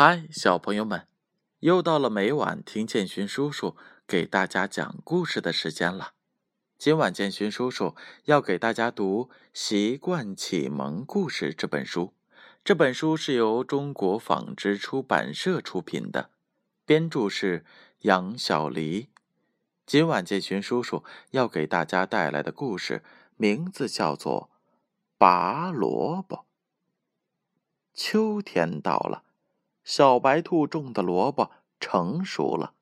嗨，小朋友们，又到了每晚听建勋叔叔给大家讲故事的时间了。今晚建勋叔叔要给大家读《习惯启蒙故事》这本书。这本书是由中国纺织出版社出品的，编著是杨小黎。今晚建勋叔叔要给大家带来的故事名字叫做《拔萝卜》。秋天到了。小白兔种的萝卜成熟了，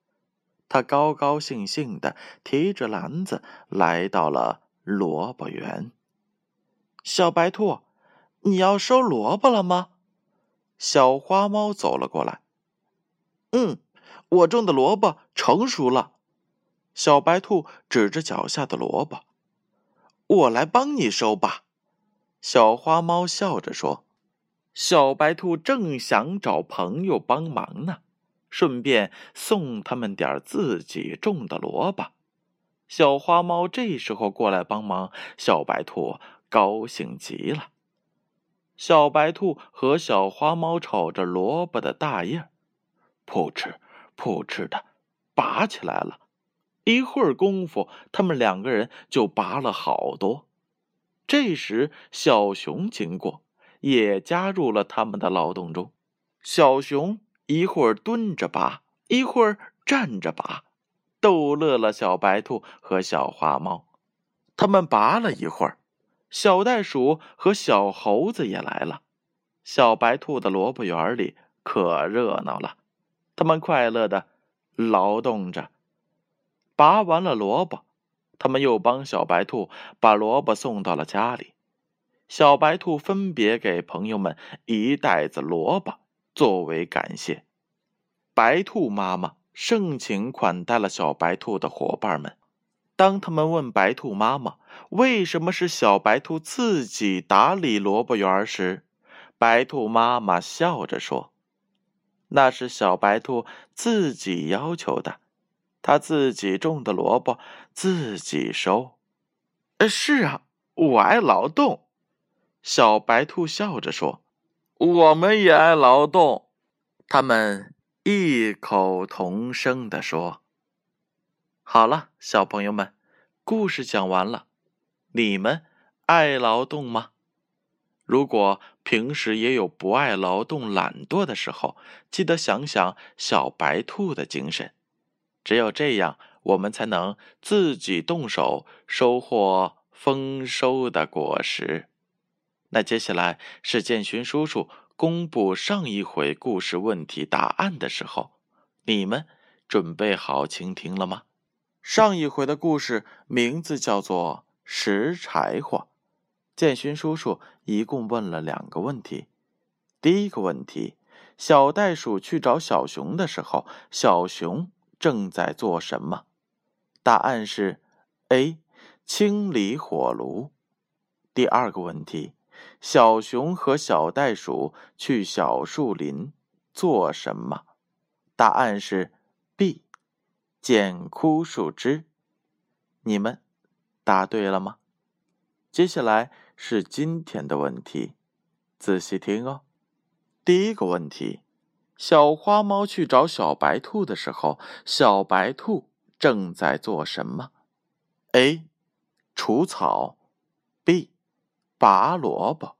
它高高兴兴的提着篮子来到了萝卜园。小白兔，你要收萝卜了吗？小花猫走了过来。嗯，我种的萝卜成熟了。小白兔指着脚下的萝卜：“我来帮你收吧。”小花猫笑着说。小白兔正想找朋友帮忙呢，顺便送他们点自己种的萝卜。小花猫这时候过来帮忙，小白兔高兴极了。小白兔和小花猫瞅着萝卜的大叶，扑哧扑哧的拔起来了。一会儿功夫，他们两个人就拔了好多。这时，小熊经过。也加入了他们的劳动中。小熊一会儿蹲着拔，一会儿站着拔，逗乐了小白兔和小花猫。他们拔了一会儿，小袋鼠和小猴子也来了。小白兔的萝卜园里可热闹了，他们快乐的劳动着。拔完了萝卜，他们又帮小白兔把萝卜送到了家里。小白兔分别给朋友们一袋子萝卜作为感谢。白兔妈妈盛情款待了小白兔的伙伴们。当他们问白兔妈妈为什么是小白兔自己打理萝卜园时，白兔妈妈笑着说：“那是小白兔自己要求的，他自己种的萝卜自己收。”“呃，是啊，我爱劳动。”小白兔笑着说：“我们也爱劳动。”他们异口同声地说：“好了，小朋友们，故事讲完了。你们爱劳动吗？如果平时也有不爱劳动、懒惰的时候，记得想想小白兔的精神。只有这样，我们才能自己动手，收获丰收的果实。”那接下来是建勋叔叔公布上一回故事问题答案的时候，你们准备好倾听了吗？上一回的故事名字叫做《拾柴火》。建勋叔叔一共问了两个问题。第一个问题：小袋鼠去找小熊的时候，小熊正在做什么？答案是 A，清理火炉。第二个问题。小熊和小袋鼠去小树林做什么？答案是 B，捡枯树枝。你们答对了吗？接下来是今天的问题，仔细听哦。第一个问题：小花猫去找小白兔的时候，小白兔正在做什么？A，除草。拔萝卜。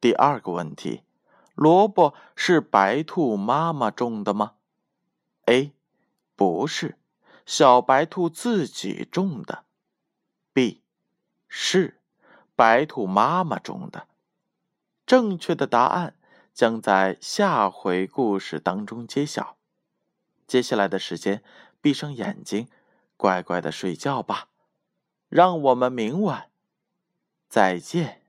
第二个问题：萝卜是白兔妈妈种的吗？A. 不是，小白兔自己种的。B. 是，白兔妈妈种的。正确的答案将在下回故事当中揭晓。接下来的时间，闭上眼睛，乖乖的睡觉吧。让我们明晚。再见。